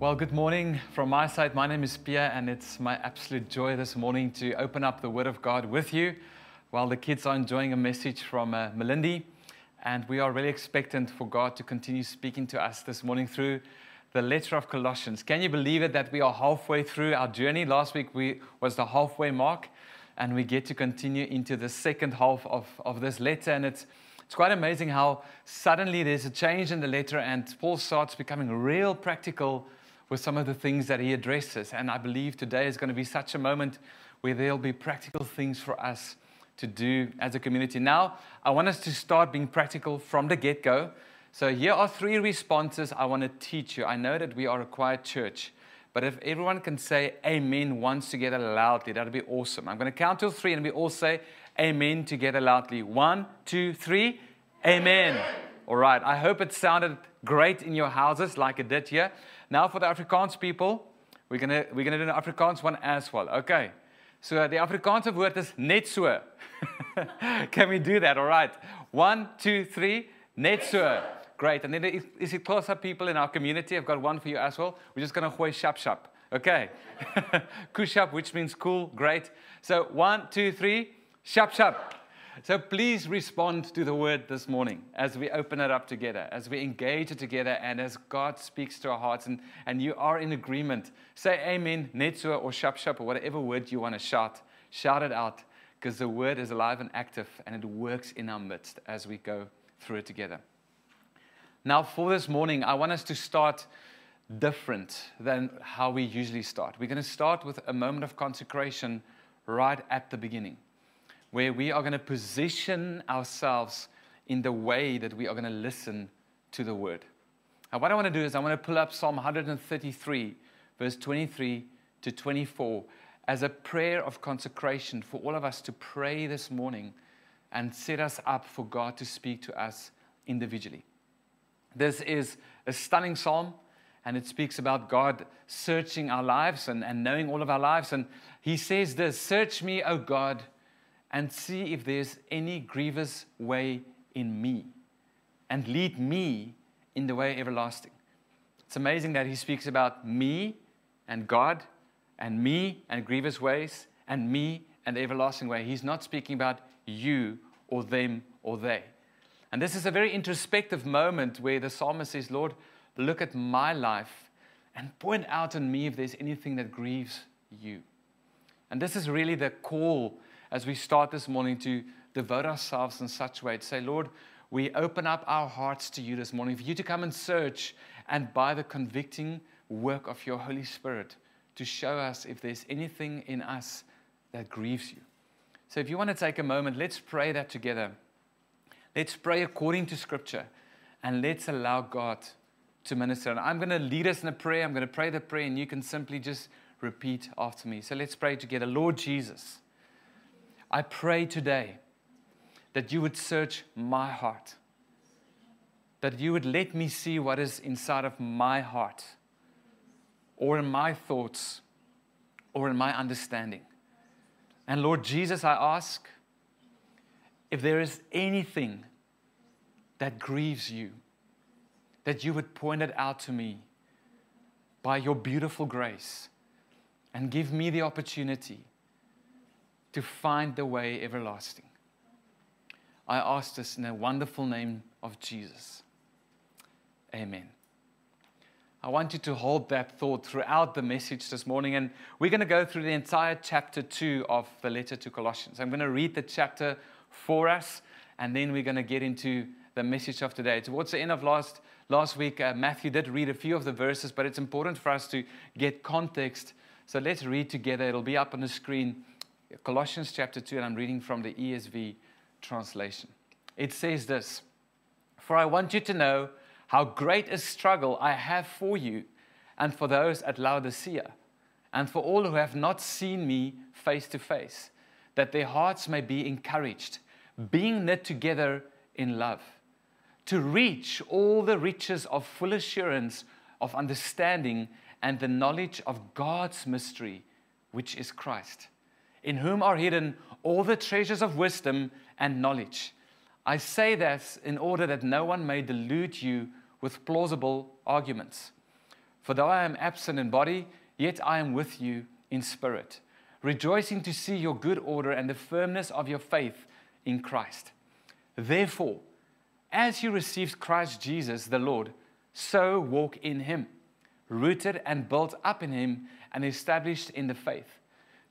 Well, good morning from my side. My name is Pia, and it's my absolute joy this morning to open up the Word of God with you while the kids are enjoying a message from uh, Melindy. And we are really expectant for God to continue speaking to us this morning through the letter of Colossians. Can you believe it that we are halfway through our journey? Last week we was the halfway mark, and we get to continue into the second half of, of this letter. And it's it's quite amazing how suddenly there's a change in the letter, and Paul starts becoming real practical with some of the things that he addresses. And I believe today is going to be such a moment where there'll be practical things for us to do as a community. Now, I want us to start being practical from the get go. So, here are three responses I want to teach you. I know that we are a quiet church, but if everyone can say amen once together loudly, that'd be awesome. I'm going to count to three and we all say amen together loudly. One, two, three, amen. amen. All right, I hope it sounded great in your houses like it did here. Now for the Afrikaans people, we're gonna we're gonna do the Afrikaans one as well. Okay. So the Afrikaanse woord is net so. Can we do that? All right. One, two, three. Net so. Great. And then is, is it Xhosa people in our community? I've got one for you as well. We're just gonna gooi shap shap. Okay. Kushap, which means cool. Great. So one, two, three. Shap shap. So please respond to the word this morning as we open it up together, as we engage it together, and as God speaks to our hearts and, and you are in agreement. Say amen, net so, or shap shap, or whatever word you want to shout. Shout it out because the word is alive and active and it works in our midst as we go through it together. Now, for this morning, I want us to start different than how we usually start. We're going to start with a moment of consecration right at the beginning where we are going to position ourselves in the way that we are going to listen to the word. And what I want to do is I want to pull up Psalm 133, verse 23 to 24, as a prayer of consecration for all of us to pray this morning and set us up for God to speak to us individually. This is a stunning psalm, and it speaks about God searching our lives and, and knowing all of our lives. And he says this Search me, O God and see if there's any grievous way in me, and lead me in the way everlasting. It's amazing that he speaks about me and God, and me and grievous ways, and me and the everlasting way. He's not speaking about you or them or they. And this is a very introspective moment where the psalmist says, Lord, look at my life and point out on me if there's anything that grieves you. And this is really the call as we start this morning to devote ourselves in such a way to say, Lord, we open up our hearts to you this morning for you to come and search and by the convicting work of your Holy Spirit to show us if there's anything in us that grieves you. So if you want to take a moment, let's pray that together. Let's pray according to Scripture and let's allow God to minister. And I'm going to lead us in a prayer. I'm going to pray the prayer, and you can simply just repeat after me. So let's pray together. Lord Jesus. I pray today that you would search my heart, that you would let me see what is inside of my heart, or in my thoughts, or in my understanding. And Lord Jesus, I ask if there is anything that grieves you, that you would point it out to me by your beautiful grace and give me the opportunity to find the way everlasting. I ask this in the wonderful name of Jesus. Amen. I want you to hold that thought throughout the message this morning, and we're going to go through the entire chapter 2 of the letter to Colossians. I'm going to read the chapter for us, and then we're going to get into the message of today. Towards the end of last, last week, uh, Matthew did read a few of the verses, but it's important for us to get context. So let's read together. It'll be up on the screen Colossians chapter 2, and I'm reading from the ESV translation. It says this For I want you to know how great a struggle I have for you and for those at Laodicea, and for all who have not seen me face to face, that their hearts may be encouraged, being knit together in love, to reach all the riches of full assurance of understanding and the knowledge of God's mystery, which is Christ in whom are hidden all the treasures of wisdom and knowledge. I say this in order that no one may delude you with plausible arguments. For though I am absent in body, yet I am with you in spirit, rejoicing to see your good order and the firmness of your faith in Christ. Therefore, as you received Christ Jesus the Lord, so walk in him, rooted and built up in him and established in the faith,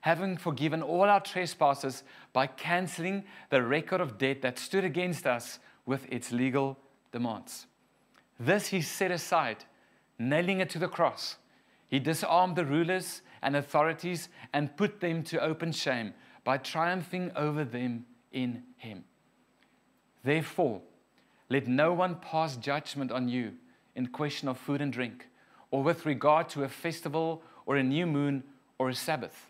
having forgiven all our trespasses by canceling the record of debt that stood against us with its legal demands. This he set aside, nailing it to the cross. He disarmed the rulers and authorities and put them to open shame by triumphing over them in him. Therefore, let no one pass judgment on you in question of food and drink, or with regard to a festival, or a new moon, or a Sabbath.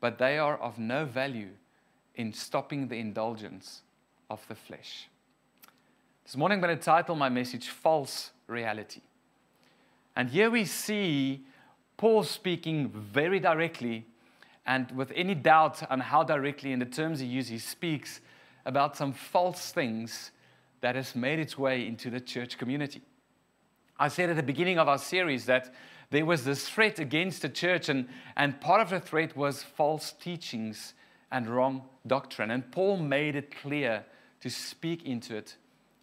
but they are of no value in stopping the indulgence of the flesh. This morning I'm going to title my message False Reality. And here we see Paul speaking very directly and with any doubt on how directly in the terms he uses, he speaks about some false things that has made its way into the church community. I said at the beginning of our series that there was this threat against the church, and, and part of the threat was false teachings and wrong doctrine. And Paul made it clear to speak into it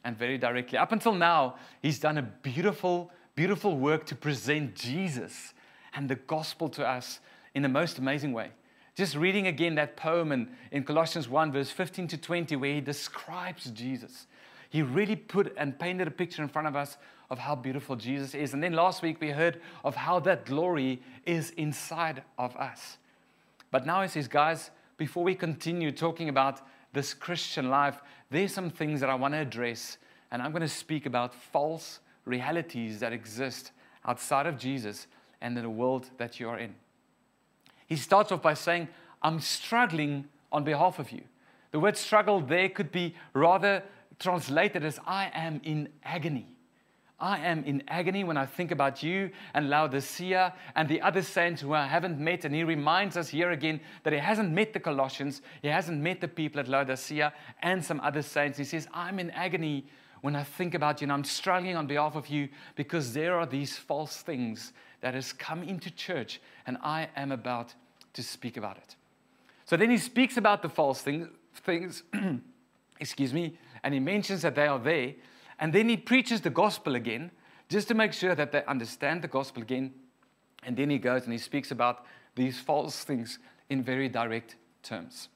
and very directly. Up until now, he's done a beautiful, beautiful work to present Jesus and the gospel to us in the most amazing way. Just reading again that poem in, in Colossians 1, verse 15 to 20, where he describes Jesus. He really put and painted a picture in front of us of how beautiful Jesus is. And then last week we heard of how that glory is inside of us. But now he says, guys, before we continue talking about this Christian life, there's some things that I want to address. And I'm going to speak about false realities that exist outside of Jesus and in the world that you are in. He starts off by saying, I'm struggling on behalf of you. The word struggle there could be rather translated as I am in agony. I am in agony when I think about you and Laodicea and the other saints who I haven't met. And he reminds us here again that he hasn't met the Colossians, he hasn't met the people at Laodicea and some other saints. He says, I'm in agony when I think about you and I'm struggling on behalf of you because there are these false things that has come into church and I am about to speak about it. So then he speaks about the false things, things excuse me, and he mentions that they are there. And then he preaches the gospel again, just to make sure that they understand the gospel again. And then he goes and he speaks about these false things in very direct terms.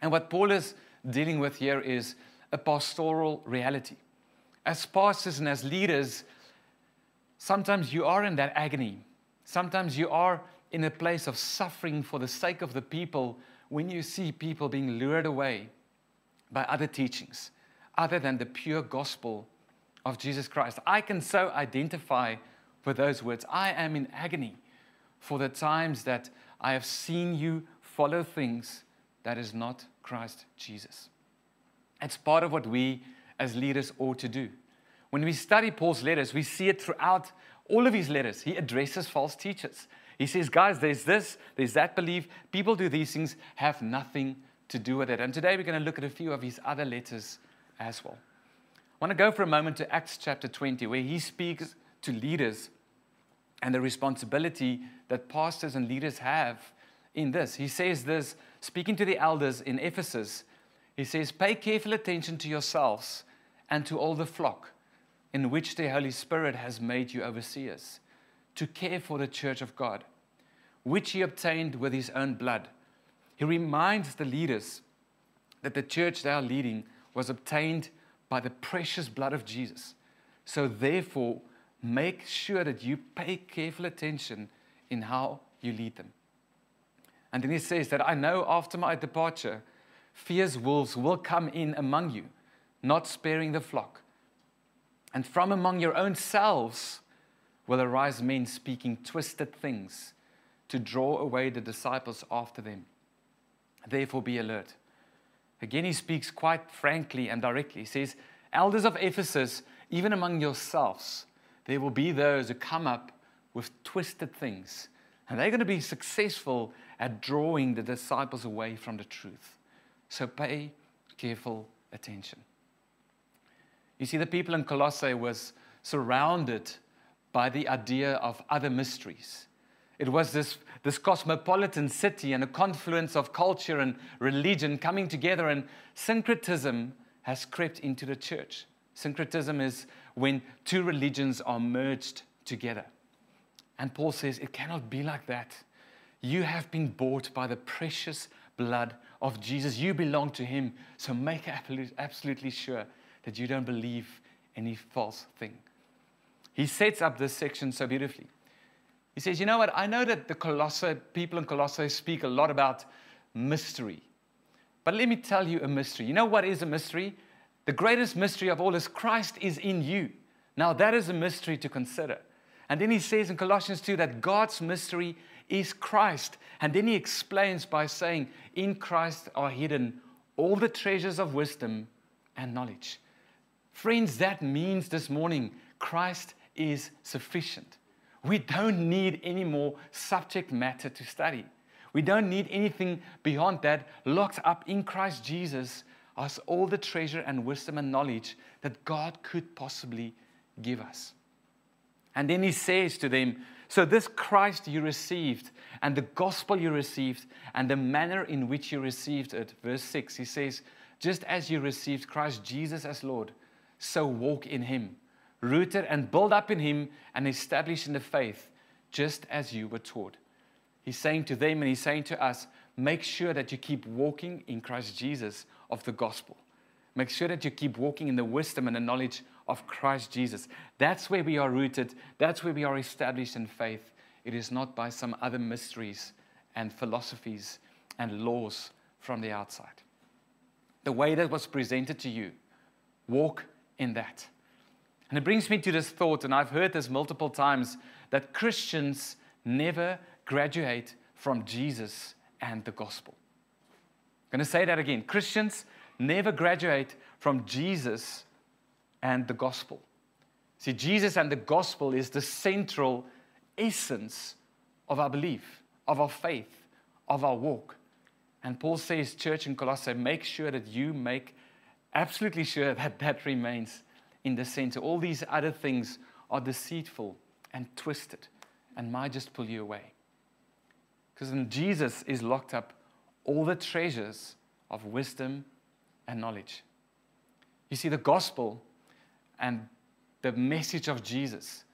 And what Paul is dealing with here is a pastoral reality. As pastors and as leaders, sometimes you are in that agony. Sometimes you are in a place of suffering for the sake of the people when you see people being lured away by other teachings other than the pure gospel of Jesus Christ. I can so identify with those words. I am in agony for the times that I have seen you follow things that is not Christ Jesus. It's part of what we as leaders ought to do. When we study Paul's letters, we see it throughout all of his letters. He addresses false teachers. He says, guys, there's this, there's that belief. People do these things, have nothing to do with it. And today we're going to look at a few of his other letters as well. I want to go for a moment to Acts chapter 20, where he speaks to leaders and the responsibility that pastors and leaders have in this. He says this, speaking to the elders in Ephesus, he says, Pay careful attention to yourselves and to all the flock in which the Holy Spirit has made you overseers, to care for the church of God, which he obtained with his own blood. He reminds the leaders that the church they are leading was obtained by the precious blood of Jesus. So, therefore, make sure that you pay careful attention in how you lead them. And then he says that I know after my departure, fierce wolves will come in among you, not sparing the flock. And from among your own selves will arise men speaking twisted things to draw away the disciples after them. Therefore, be alert. Again, he speaks quite frankly and directly. He says, Elders of Ephesus, even among yourselves, there will be those who come up with twisted things. And they're going to be successful at drawing the disciples away from the truth. So pay careful attention. You see, the people in Colossae was surrounded by the idea of other mysteries. It was this, this cosmopolitan city and a confluence of culture and religion coming together, and syncretism has crept into the church. Syncretism is when two religions are merged together. And Paul says it cannot be like that. You have been bought by the precious blood of Jesus. You belong to Him. So make absolutely sure that you don't believe any false thing. He sets up this section so beautifully. He says, You know what? I know that the Colossae, people in Colossae speak a lot about mystery. But let me tell you a mystery. You know what is a mystery? The greatest mystery of all is Christ is in you. Now, that is a mystery to consider. And then he says in Colossians 2 that God's mystery is Christ. And then he explains by saying, In Christ are hidden all the treasures of wisdom and knowledge. Friends, that means this morning Christ is sufficient. We don't need any more subject matter to study. We don't need anything beyond that. Locked up in Christ Jesus as all the treasure and wisdom and knowledge that God could possibly give us. And then he says to them, So this Christ you received, and the gospel you received, and the manner in which you received it. Verse 6, he says, Just as you received Christ Jesus as Lord, so walk in him, rooted and built up in him, and established in the faith, just as you were taught. He's saying to them and he's saying to us, make sure that you keep walking in Christ Jesus of the gospel. Make sure that you keep walking in the wisdom and the knowledge of Christ Jesus. That's where we are rooted. That's where we are established in faith. It is not by some other mysteries and philosophies and laws from the outside. The way that was presented to you, walk in that. And it brings me to this thought, and I've heard this multiple times, that Christians never graduate from Jesus and the gospel. I'm going to say that again. Christians never graduate from Jesus and the gospel. See, Jesus and the gospel is the central essence of our belief, of our faith, of our walk. And Paul says, Church in Colossae, make sure that you make absolutely sure that that remains in the center. All these other things are deceitful and twisted and might just pull you away. Because in Jesus is locked up all the treasures of wisdom and knowledge. You see, the gospel and the message of Jesus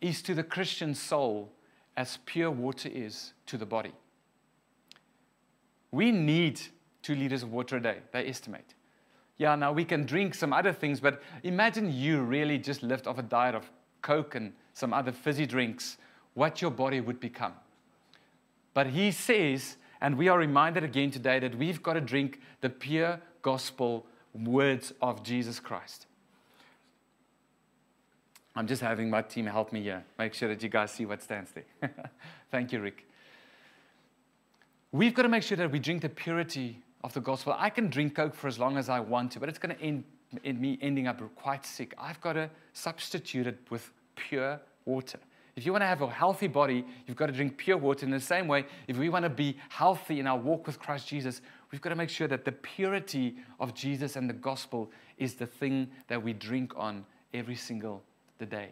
is to the Christian soul as pure water is to the body. We need two liters of water a day, they estimate. Yeah, now we can drink some other things, but imagine you really just lived off a diet of Coke and some other fizzy drinks, what your body would become. But he says, And we are reminded again today that we've got to drink the pure gospel words of Jesus Christ. I'm just having my team help me here. Make sure that you guys see what stands there. Thank you, Rick. We've got to make sure that we drink the purity of the gospel. I can drink Coke for as long as I want to, but it's going to end in me ending up quite sick. I've got to substitute it with pure water. If you want to have a healthy body, you've got to drink pure water. In the same way, if we want to be healthy in our walk with Christ Jesus, we've got to make sure that the purity of Jesus and the gospel is the thing that we drink on every single day.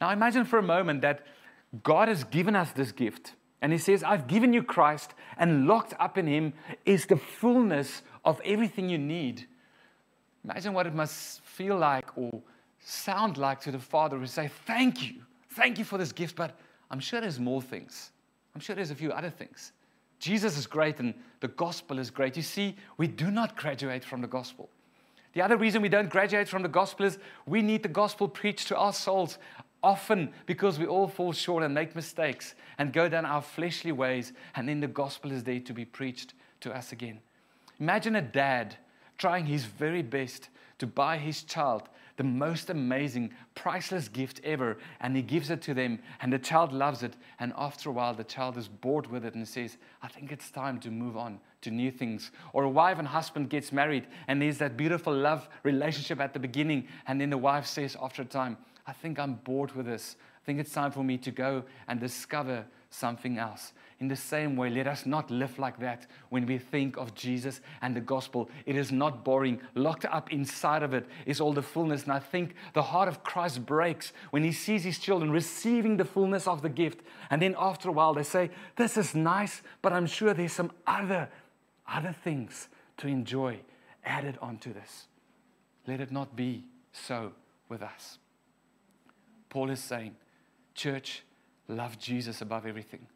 Now, imagine for a moment that God has given us this gift. And He says, I've given you Christ, and locked up in Him is the fullness of everything you need. Imagine what it must feel like or sound like to the Father who say, Thank you. Thank you for this gift, but I'm sure there's more things. I'm sure there's a few other things. Jesus is great and the gospel is great. You see, we do not graduate from the gospel. The other reason we don't graduate from the gospel is we need the gospel preached to our souls often because we all fall short and make mistakes and go down our fleshly ways, and then the gospel is there to be preached to us again. Imagine a dad trying his very best to buy his child the most amazing, priceless gift ever, and he gives it to them, and the child loves it. And after a while, the child is bored with it and says, I think it's time to move on to new things. Or a wife and husband gets married, and there's that beautiful love relationship at the beginning, and then the wife says after a time, I think I'm bored with this. I think it's time for me to go and discover something else. In the same way, let us not live like that when we think of Jesus and the gospel. It is not boring. Locked up inside of it is all the fullness. And I think the heart of Christ breaks when he sees his children receiving the fullness of the gift. And then after a while, they say, This is nice, but I'm sure there's some other, other things to enjoy added onto this. Let it not be so with us. Paul is saying, Church, love Jesus above everything.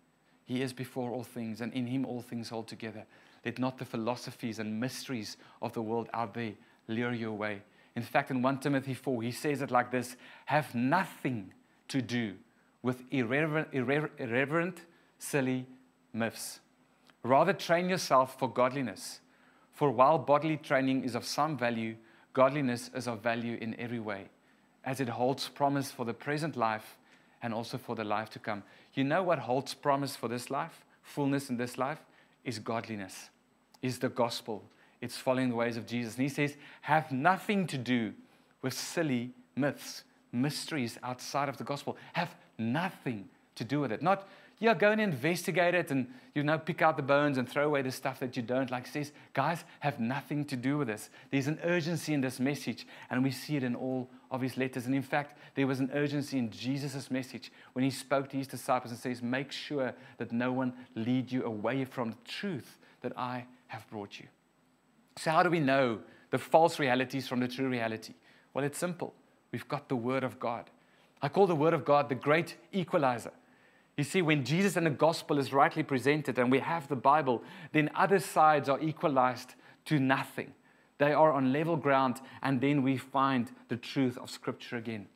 He is before all things, and in him all things hold together. Let not the philosophies and mysteries of the world out there lure you away. In fact, in 1 Timothy 4, he says it like this Have nothing to do with irreverent, irreverent silly myths. Rather, train yourself for godliness. For while bodily training is of some value, godliness is of value in every way, as it holds promise for the present life and also for the life to come. You know what holds promise for this life, fullness in this life, is godliness, is the gospel. It's following the ways of Jesus. And he says, have nothing to do with silly myths, mysteries outside of the gospel. Have nothing to do with it. Not yeah, go and investigate it and, you know, pick out the bones and throw away the stuff that you don't like. Says, guys, have nothing to do with this. There's an urgency in this message, and we see it in all of his letters. And in fact, there was an urgency in Jesus' message when he spoke to his disciples and says, make sure that no one lead you away from the truth that I have brought you. So how do we know the false realities from the true reality? Well, it's simple. We've got the Word of God. I call the Word of God the great equalizer. You see, when Jesus and the gospel is rightly presented and we have the Bible, then other sides are equalized to nothing. They are on level ground, and then we find the truth of Scripture again.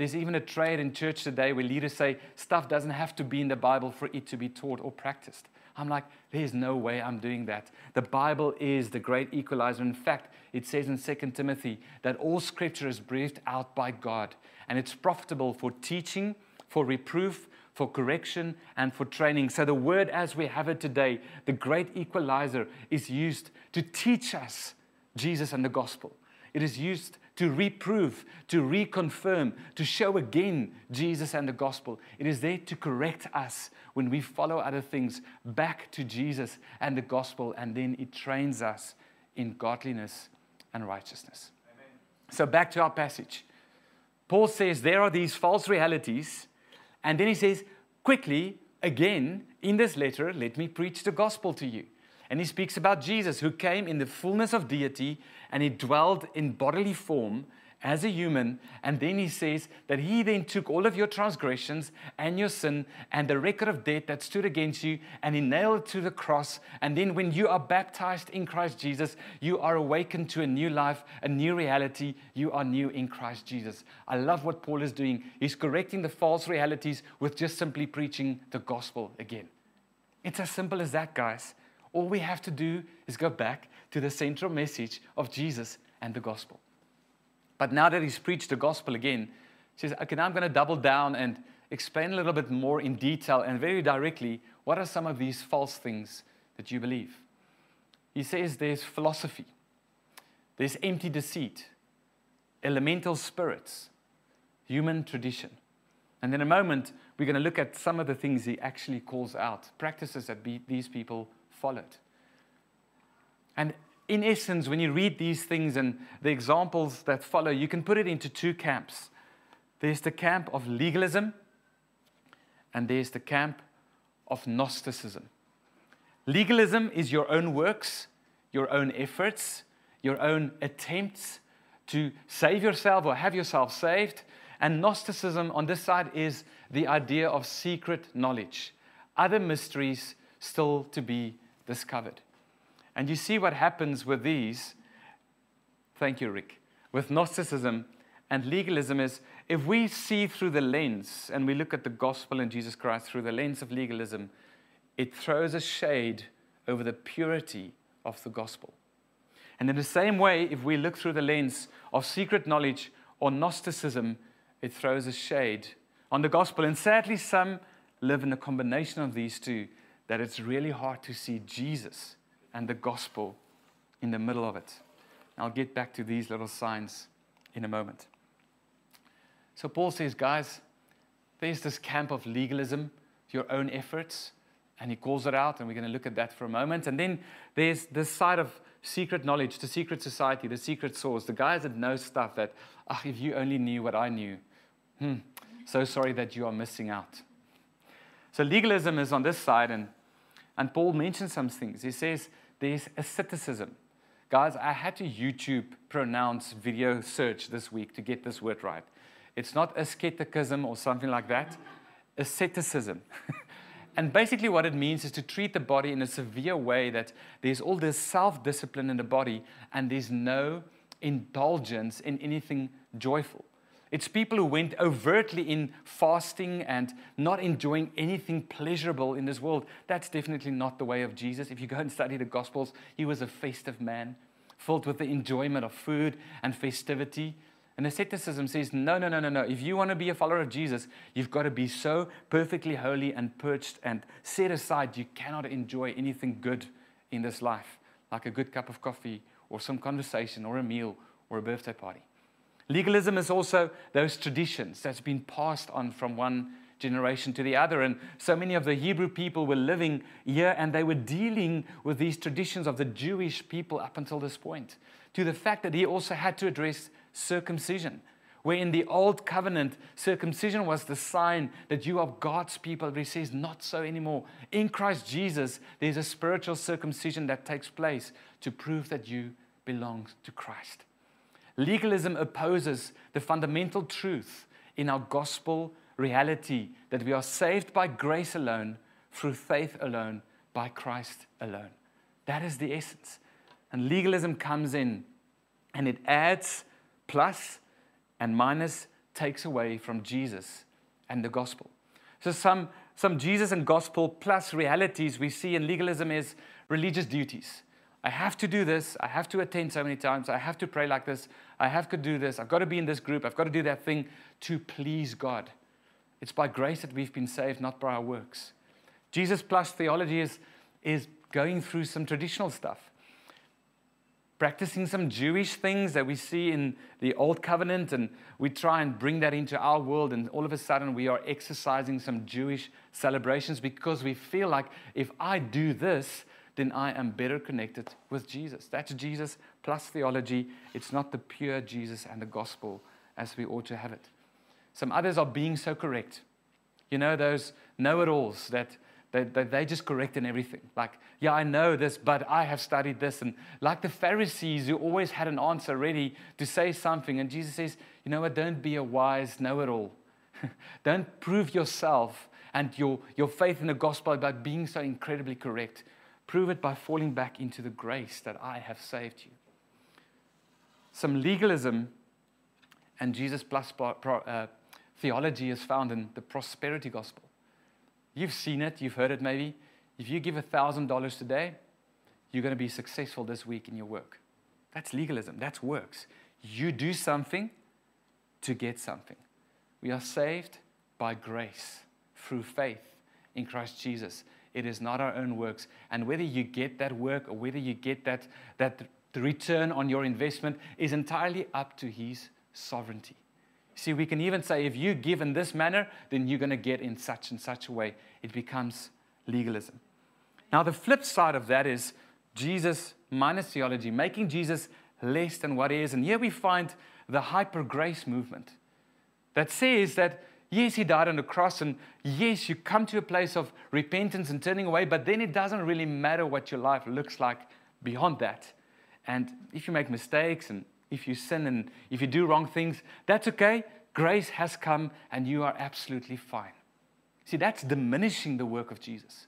There's even a trade in church today where leaders say stuff doesn't have to be in the Bible for it to be taught or practiced. I'm like, there's no way I'm doing that. The Bible is the great equalizer. In fact, it says in 2 Timothy that all scripture is breathed out by God and it's profitable for teaching, for reproof, for correction, and for training. So, the word as we have it today, the great equalizer, is used to teach us Jesus and the gospel. It is used to reprove, to reconfirm, to show again Jesus and the gospel. It is there to correct us when we follow other things back to Jesus and the gospel, and then it trains us in godliness and righteousness. Amen. So, back to our passage. Paul says there are these false realities and then he says, quickly, again, in this letter, let me preach the gospel to you. And he speaks about Jesus who came in the fullness of deity and he dwelled in bodily form as a human. And then he says that he then took all of your transgressions and your sin and the record of debt that stood against you and he nailed it to the cross. And then when you are baptized in Christ Jesus, you are awakened to a new life, a new reality. You are new in Christ Jesus. I love what Paul is doing. He's correcting the false realities with just simply preaching the gospel again. It's as simple as that, guys. All we have to do is go back to the central message of Jesus and the gospel. But now that he's preached the gospel again, he says, okay, now I'm going to double down and explain a little bit more in detail and very directly what are some of these false things that you believe. He says there's philosophy, there's empty deceit, elemental spirits, human tradition. And in a moment, we're going to look at some of the things he actually calls out, practices that be, these people followed. And in essence, when you read these things and the examples that follow, you can put it into two camps. There's the camp of legalism, and there's the camp of Gnosticism. Legalism is your own works, your own efforts, your own attempts to save yourself or have yourself saved. And Gnosticism on this side is the idea of secret knowledge, other mysteries still to be discovered. And you see what happens with these. Thank you, Rick. With Gnosticism and legalism is if we see through the lens and we look at the gospel and Jesus Christ through the lens of legalism, it throws a shade over the purity of the gospel. And in the same way, if we look through the lens of secret knowledge or Gnosticism, it throws a shade on the gospel. And sadly, some live in a combination of these two that it's really hard to see Jesus and the gospel in the middle of it. I'll get back to these little signs in a moment. So Paul says, guys, there's this camp of legalism, your own efforts, and he calls it out, and we're going to look at that for a moment. And then there's this side of secret knowledge, the secret society, the secret source, the guys that know stuff that, ah, if you only knew what I knew, hmm, so sorry that you are missing out. So legalism is on this side, and, and Paul mentions some things. He says there's asceticism. Guys, I had to YouTube pronounce video search this week to get this word right. It's not asceticism or something like that, asceticism. and basically, what it means is to treat the body in a severe way that there's all this self discipline in the body and there's no indulgence in anything joyful. It's people who went overtly in fasting and not enjoying anything pleasurable in this world. That's definitely not the way of Jesus. If you go and study the Gospels, he was a festive man, filled with the enjoyment of food and festivity. And asceticism says, no, no, no, no, no. If you want to be a follower of Jesus, you've got to be so perfectly holy and purged and set aside, you cannot enjoy anything good in this life, like a good cup of coffee or some conversation or a meal or a birthday party. Legalism is also those traditions that's been passed on from one generation to the other. And so many of the Hebrew people were living here and they were dealing with these traditions of the Jewish people up until this point, to the fact that he also had to address circumcision. Where in the old covenant, circumcision was the sign that you are God's people. But he says, not so anymore. In Christ Jesus, there's a spiritual circumcision that takes place to prove that you belong to Christ. Legalism opposes the fundamental truth in our gospel reality that we are saved by grace alone, through faith alone, by Christ alone. That is the essence. And legalism comes in and it adds plus and minus takes away from Jesus and the gospel. So, some, some Jesus and gospel plus realities we see in legalism is religious duties. I have to do this. I have to attend so many times. I have to pray like this. I have to do this. I've got to be in this group. I've got to do that thing to please God. It's by grace that we've been saved, not by our works. Jesus plus theology is, is going through some traditional stuff, practicing some Jewish things that we see in the Old Covenant, and we try and bring that into our world, and all of a sudden we are exercising some Jewish celebrations because we feel like if I do this, then I am better connected with Jesus. That's Jesus plus theology. It's not the pure Jesus and the gospel as we ought to have it. Some others are being so correct. You know, those know it alls that, that, that they just correct in everything. Like, yeah, I know this, but I have studied this. And like the Pharisees who always had an answer ready to say something. And Jesus says, you know what? Don't be a wise know it all. Don't prove yourself and your, your faith in the gospel by being so incredibly correct. Prove it by falling back into the grace that I have saved you. Some legalism and Jesus plus uh, theology is found in the prosperity gospel. You've seen it, you've heard it maybe. if you give $1,000 today, you're going to be successful this week in your work. That's legalism. That's works. You do something to get something. We are saved by grace through faith in Christ Jesus. It is not our own works. And whether you get that work or whether you get that, that return on your investment is entirely up to His sovereignty. See, we can even say if you give in this manner, then you're going to get in such and such a way. It becomes legalism. Now, the flip side of that is Jesus minus theology, making Jesus less than what he is. And here we find the hyper grace movement that says that yes, he died on the cross, and yes, you come to a place of repentance and turning away, but then it doesn't really matter what your life looks like beyond that. And if you make mistakes and if you sin and if you do wrong things, that's okay. Grace has come and you are absolutely fine. See, that's diminishing the work of Jesus.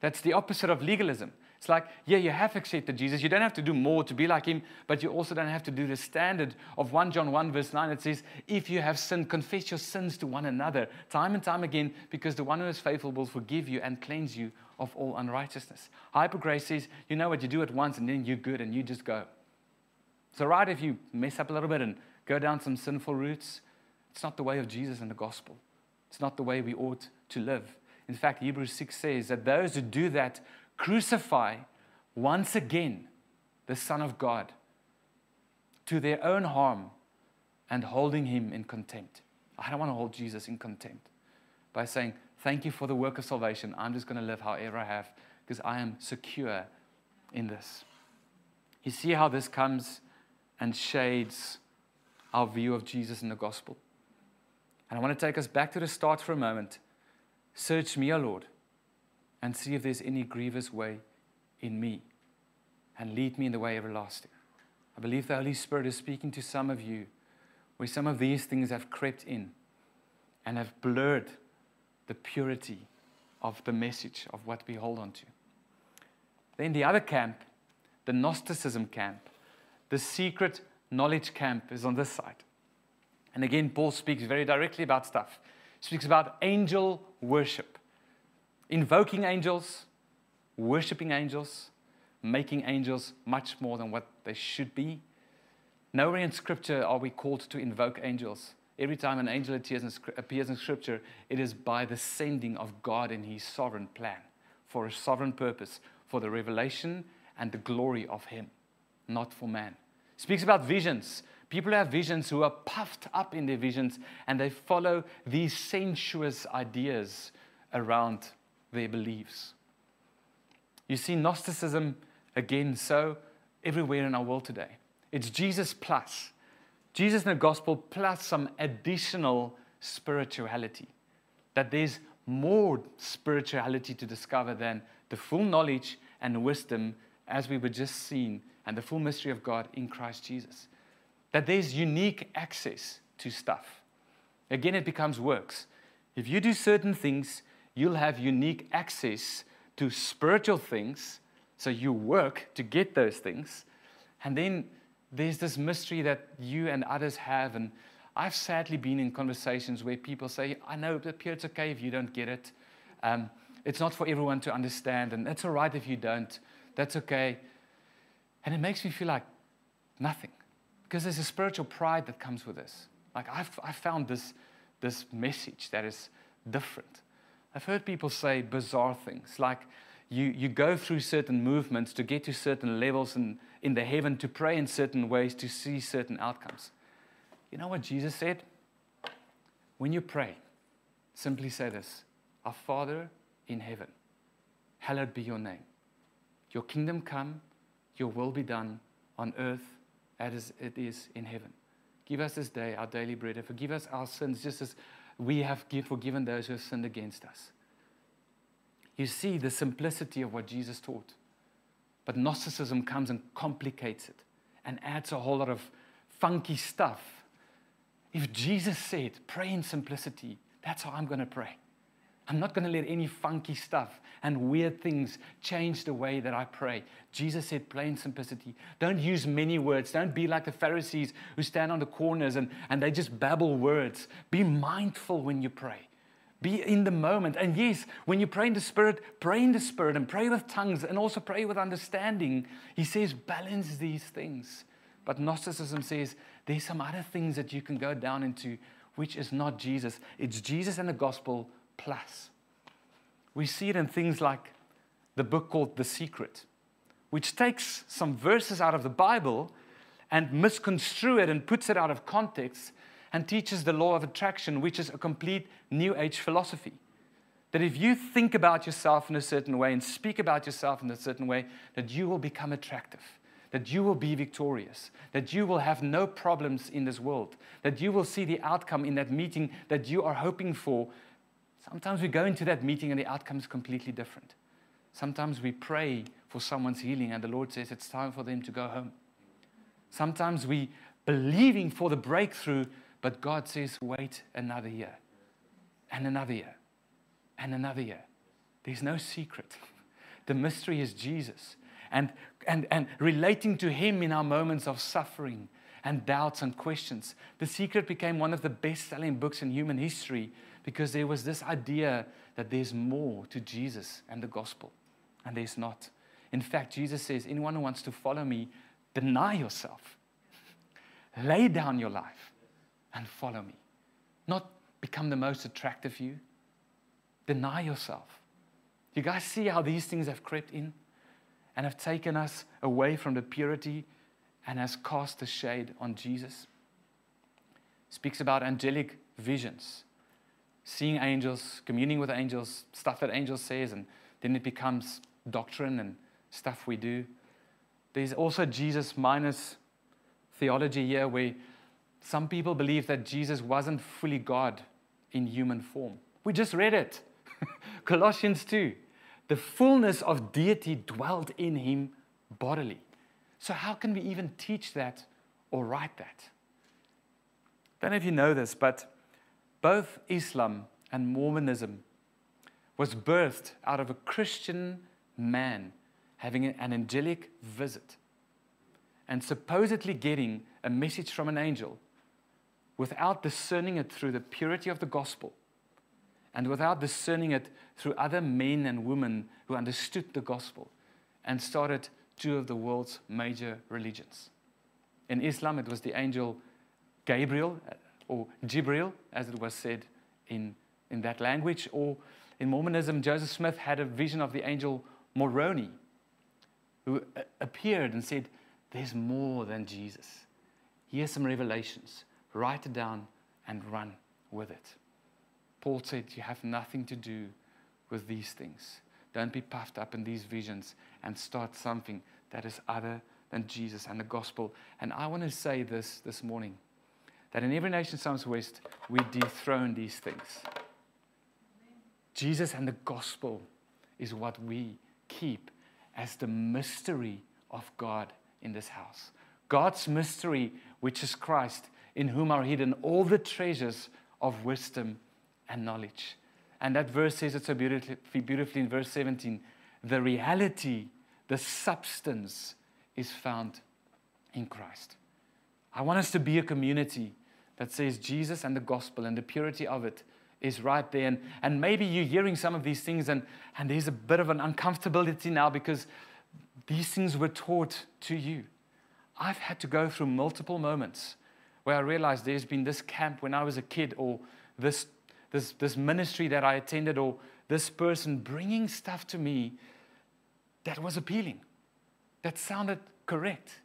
That's the opposite of legalism. It's like, yeah, you have accepted Jesus. You don't have to do more to be like him, but you also don't have to do the standard of 1 John 1, verse 9. It says, If you have sinned, confess your sins to one another, time and time again, because the one who is faithful will forgive you and cleanse you of all unrighteousness. Hyper grace says, you know what, you do it once and then you're good and you just go. So, right, if you mess up a little bit and go down some sinful routes, it's not the way of Jesus and the gospel. It's not the way we ought to live. In fact, Hebrews 6 says that those who do that crucify once again the Son of God to their own harm and holding him in contempt. I don't want to hold Jesus in contempt by saying, Thank you for the work of salvation. I'm just going to live however I have because I am secure in this. You see how this comes and shades our view of Jesus in the gospel. And I want to take us back to the start for a moment. Search me, O Lord, and see if there's any grievous way in me, and lead me in the way everlasting. I believe the Holy Spirit is speaking to some of you where some of these things have crept in and have blurred the purity of the message of what we hold on to. Then the other camp, the Gnosticism camp, the secret knowledge camp is on this side. And again, Paul speaks very directly about stuff. He speaks about angel worship invoking angels, worshiping angels, making angels much more than what they should be. Nowhere in Scripture are we called to invoke angels. Every time an angel appears in, Scripture, it is by the sending of God in His sovereign plan for a sovereign purpose, for the revelation and the glory of Him, not for man. speaks about visions. People have visions who are puffed up in their visions and they follow these sensuous ideas around their beliefs. You see Gnosticism again so everywhere in our world today. It's Jesus plus. Jesus in the gospel plus some additional spirituality. That there's more spirituality to discover than the full knowledge and wisdom as we were just seen and the full mystery of God in Christ Jesus. That there's unique access to stuff. Again, it becomes works. If you do certain things, you'll have unique access to spiritual things. So you work to get those things. And then there's this mystery that you and others have. And I've sadly been in conversations where people say, I know, but Pierre, it's okay if you don't get it. Um, it's not for everyone to understand. And that's all right if you don't. That's okay. And it makes me feel like nothing. Because there's a spiritual pride that comes with this. Like I've, I found this, this message that is different. I've heard people say bizarre things like you, you go through certain movements to get to certain levels in, in the heaven to pray in certain ways to see certain outcomes. You know what Jesus said? When you pray, simply say this Our Father in heaven, hallowed be your name. Your kingdom come, your will be done on earth as it is in heaven. Give us this day our daily bread and forgive us our sins just as we have forgiven those who have sinned against us. You see the simplicity of what Jesus taught. But Gnosticism comes and complicates it and adds a whole lot of funky stuff. If Jesus said, pray in simplicity, that's how I'm going to pray. I'm not going to let any funky stuff and weird things change the way that I pray. Jesus said, plain simplicity. Don't use many words. Don't be like the Pharisees who stand on the corners and, and they just babble words. Be mindful when you pray. Be in the moment. And yes, when you pray in the Spirit, pray in the Spirit and pray with tongues and also pray with understanding. He says, balance these things. But Gnosticism says there's some other things that you can go down into, which is not Jesus. It's Jesus and the gospel plus. We see it in things like the book called The Secret, which takes some verses out of the Bible and misconstrue it and puts it out of context and teaches the law of attraction, which is a complete New Age philosophy. That if you think about yourself in a certain way and speak about yourself in a certain way, that you will become attractive, that you will be victorious, that you will have no problems in this world, that you will see the outcome in that meeting that you are hoping for. Sometimes we go into that meeting and the outcome is completely different. Sometimes we pray for someone's healing and the Lord says it's time for them to go home. Sometimes we believing for the breakthrough but God says, wait another year, and another year, and another year. There's no secret. The mystery is Jesus. And, and, and relating to Him in our moments of suffering and doubts and questions. The Secret became one of the best selling books in human history because there was this idea that there's more to Jesus and the gospel, and there's not. In fact, Jesus says, anyone who wants to follow me, deny yourself, lay down your life, and follow me. Not become the most attractive you. Deny yourself. You guys see how these things have crept in and have taken us away from the purity and has cast a shade on Jesus? Speaks about angelic visions, seeing angels, communing with angels, stuff that angels says, and then it becomes doctrine and stuff we do. There's also Jesus minus theology here where some people believe that Jesus wasn't fully God in human form. We just read it. Colossians 2. The fullness of deity dwelt in him bodily. So, how can we even teach that or write that? Don't know if you know this, but both Islam and Mormonism was birthed out of a Christian man having an angelic visit and supposedly getting a message from an angel without discerning it through the purity of the gospel and without discerning it through other men and women who understood the gospel and started two of the world's major religions. In Islam, it was the angel Gabriel, uh, or Jibril, as it was said in, in that language, or in Mormonism, Joseph Smith had a vision of the angel Moroni, who uh, appeared and said, There's more than Jesus. Here's some revelations write it down, and run with it. Paul said, You have nothing to do with these things. Don't be puffed up in these visions and start something that is other than Jesus and the gospel. And I want to say this this morning that in every nation southwest, we dethrone these things. Jesus and the gospel is what we keep as the mystery of God in this house. God's mystery, which is Christ, in whom are hidden all the treasures of wisdom and knowledge. And that verse says it so beautifully, beautifully in verse 17 the reality, the substance is found in Christ. I want us to be a community that says Jesus and the gospel and the purity of it is right there. And, and maybe you're hearing some of these things, and, and there's a bit of an uncomfortability now because these things were taught to you. I've had to go through multiple moments where I realized there's been this camp when I was a kid, or this, this, this ministry that I attended, or this person bringing stuff to me that was appealing, that sounded correct,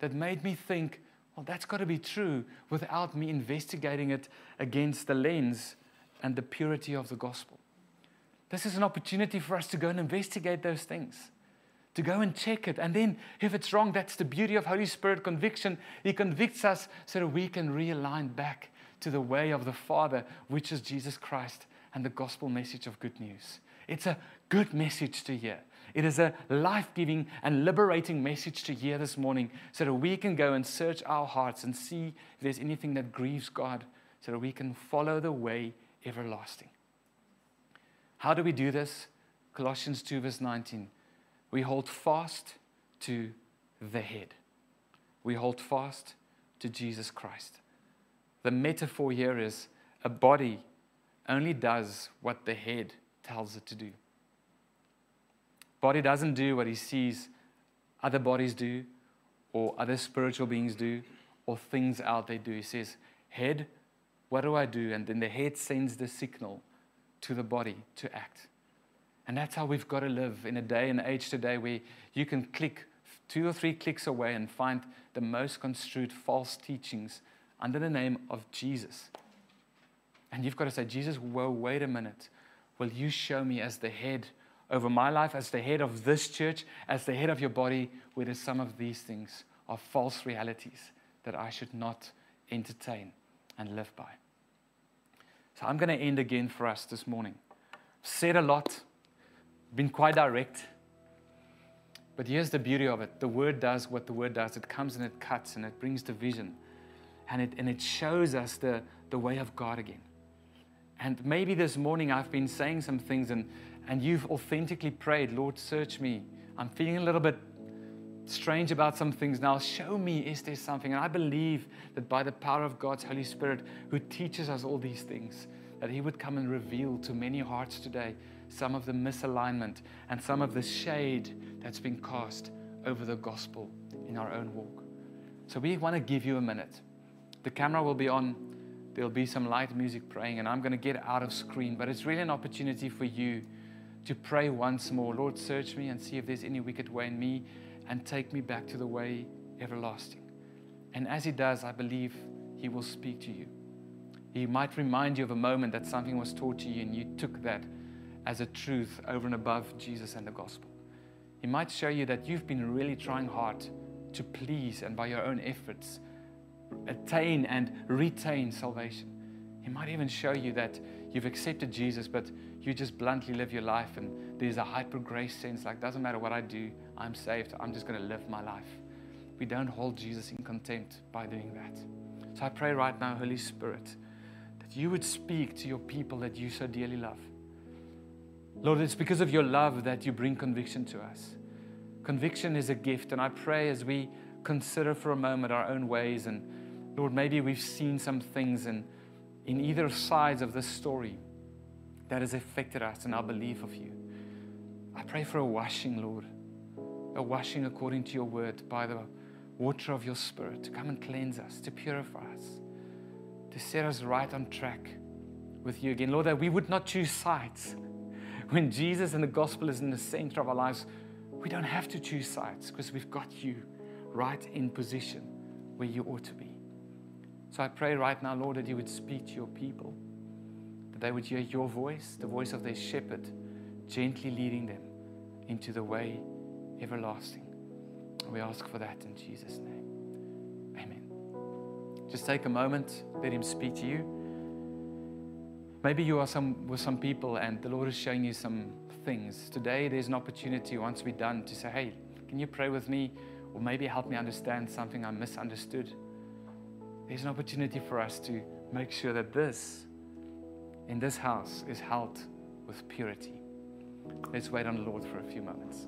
that made me think, well, that's got to be true without me investigating it against the lens and the purity of the gospel. This is an opportunity for us to go and investigate those things to go and check it. And then, if it's wrong, that's the beauty of Holy Spirit conviction. He convicts us so that we can realign back to the way of the Father, which is Jesus Christ and the gospel message of good news. It's a good message to hear. It is a life giving and liberating message to hear this morning so that we can go and search our hearts and see if there's anything that grieves God so that we can follow the way everlasting. How do we do this? Colossians 2, verse 19 we hold fast to the head. We hold fast to Jesus Christ. The metaphor here is a body, only does what the head tells it to do. Body doesn't do what he sees other bodies do, or other spiritual beings do, or things out there do. He says, Head, what do I do? And then the head sends the signal to the body to act. And that's how we've got to live in a day and age today where you can click two or three clicks away and find the most construed false teachings under the name of Jesus. And you've got to say, Jesus, whoa, wait a minute. Will you show me as the head over my life, as the head of this church, as the head of your body, whether some of these things are false realities that I should not entertain and live by? So I'm going to end again for us this morning. Said a lot, been quite direct. But here's the beauty of it the word does what the word does it comes and it cuts and it brings division and it, and it shows us the, the way of God again. And maybe this morning I've been saying some things and, and you've authentically prayed, Lord, search me. I'm feeling a little bit strange about some things now. Show me, is there something? And I believe that by the power of God's Holy Spirit, who teaches us all these things, that He would come and reveal to many hearts today some of the misalignment and some of the shade that's been cast over the gospel in our own walk. So we want to give you a minute. The camera will be on, there'll be some light music praying, and I'm going to get out of screen, but it's really an opportunity for you to pray once more Lord, search me and see if there's any wicked way in me and take me back to the way everlasting. And as He does, I believe He will speak to you. He might remind you of a moment that something was taught to you and you took that as a truth over and above Jesus and the gospel. He might show you that you've been really trying hard to please and by your own efforts attain and retain salvation. He might even show you that you've accepted Jesus, but you just bluntly live your life and there's a hyper grace sense like, doesn't matter what I do, I'm saved. I'm just going to live my life. We don't hold Jesus in contempt by doing that. So I pray right now, Holy Spirit, that you would speak to your people that you so dearly love. Lord, it's because of your love that you bring conviction to us. Conviction is a gift, and I pray as we consider for a moment our own ways, and Lord, maybe we've seen some things in, in either sides of this story that has affected us and our belief of you. I pray for a washing, Lord, a washing according to your word by the water of your spirit to come and cleanse us, to purify us, to set us right on track with you again. Lord, that we would not choose sides. When Jesus and the gospel is in the center of our lives, we don't have to choose sides because we've got you right in position where you ought to be. So I pray right now, Lord, that you would speak to your people that they would hear your voice, the voice of their shepherd, gently leading them into the way everlasting. We ask for that in Jesus' name. Amen. Just take a moment, let Him speak to you. Maybe you are some, with some people and the Lord is showing you some things. Today, there's an opportunity, once we're done, to say, Hey, can you pray with me? Or maybe help me understand something I misunderstood. There's an opportunity for us to make sure that this in this house is held with purity. Let's wait on the Lord for a few moments.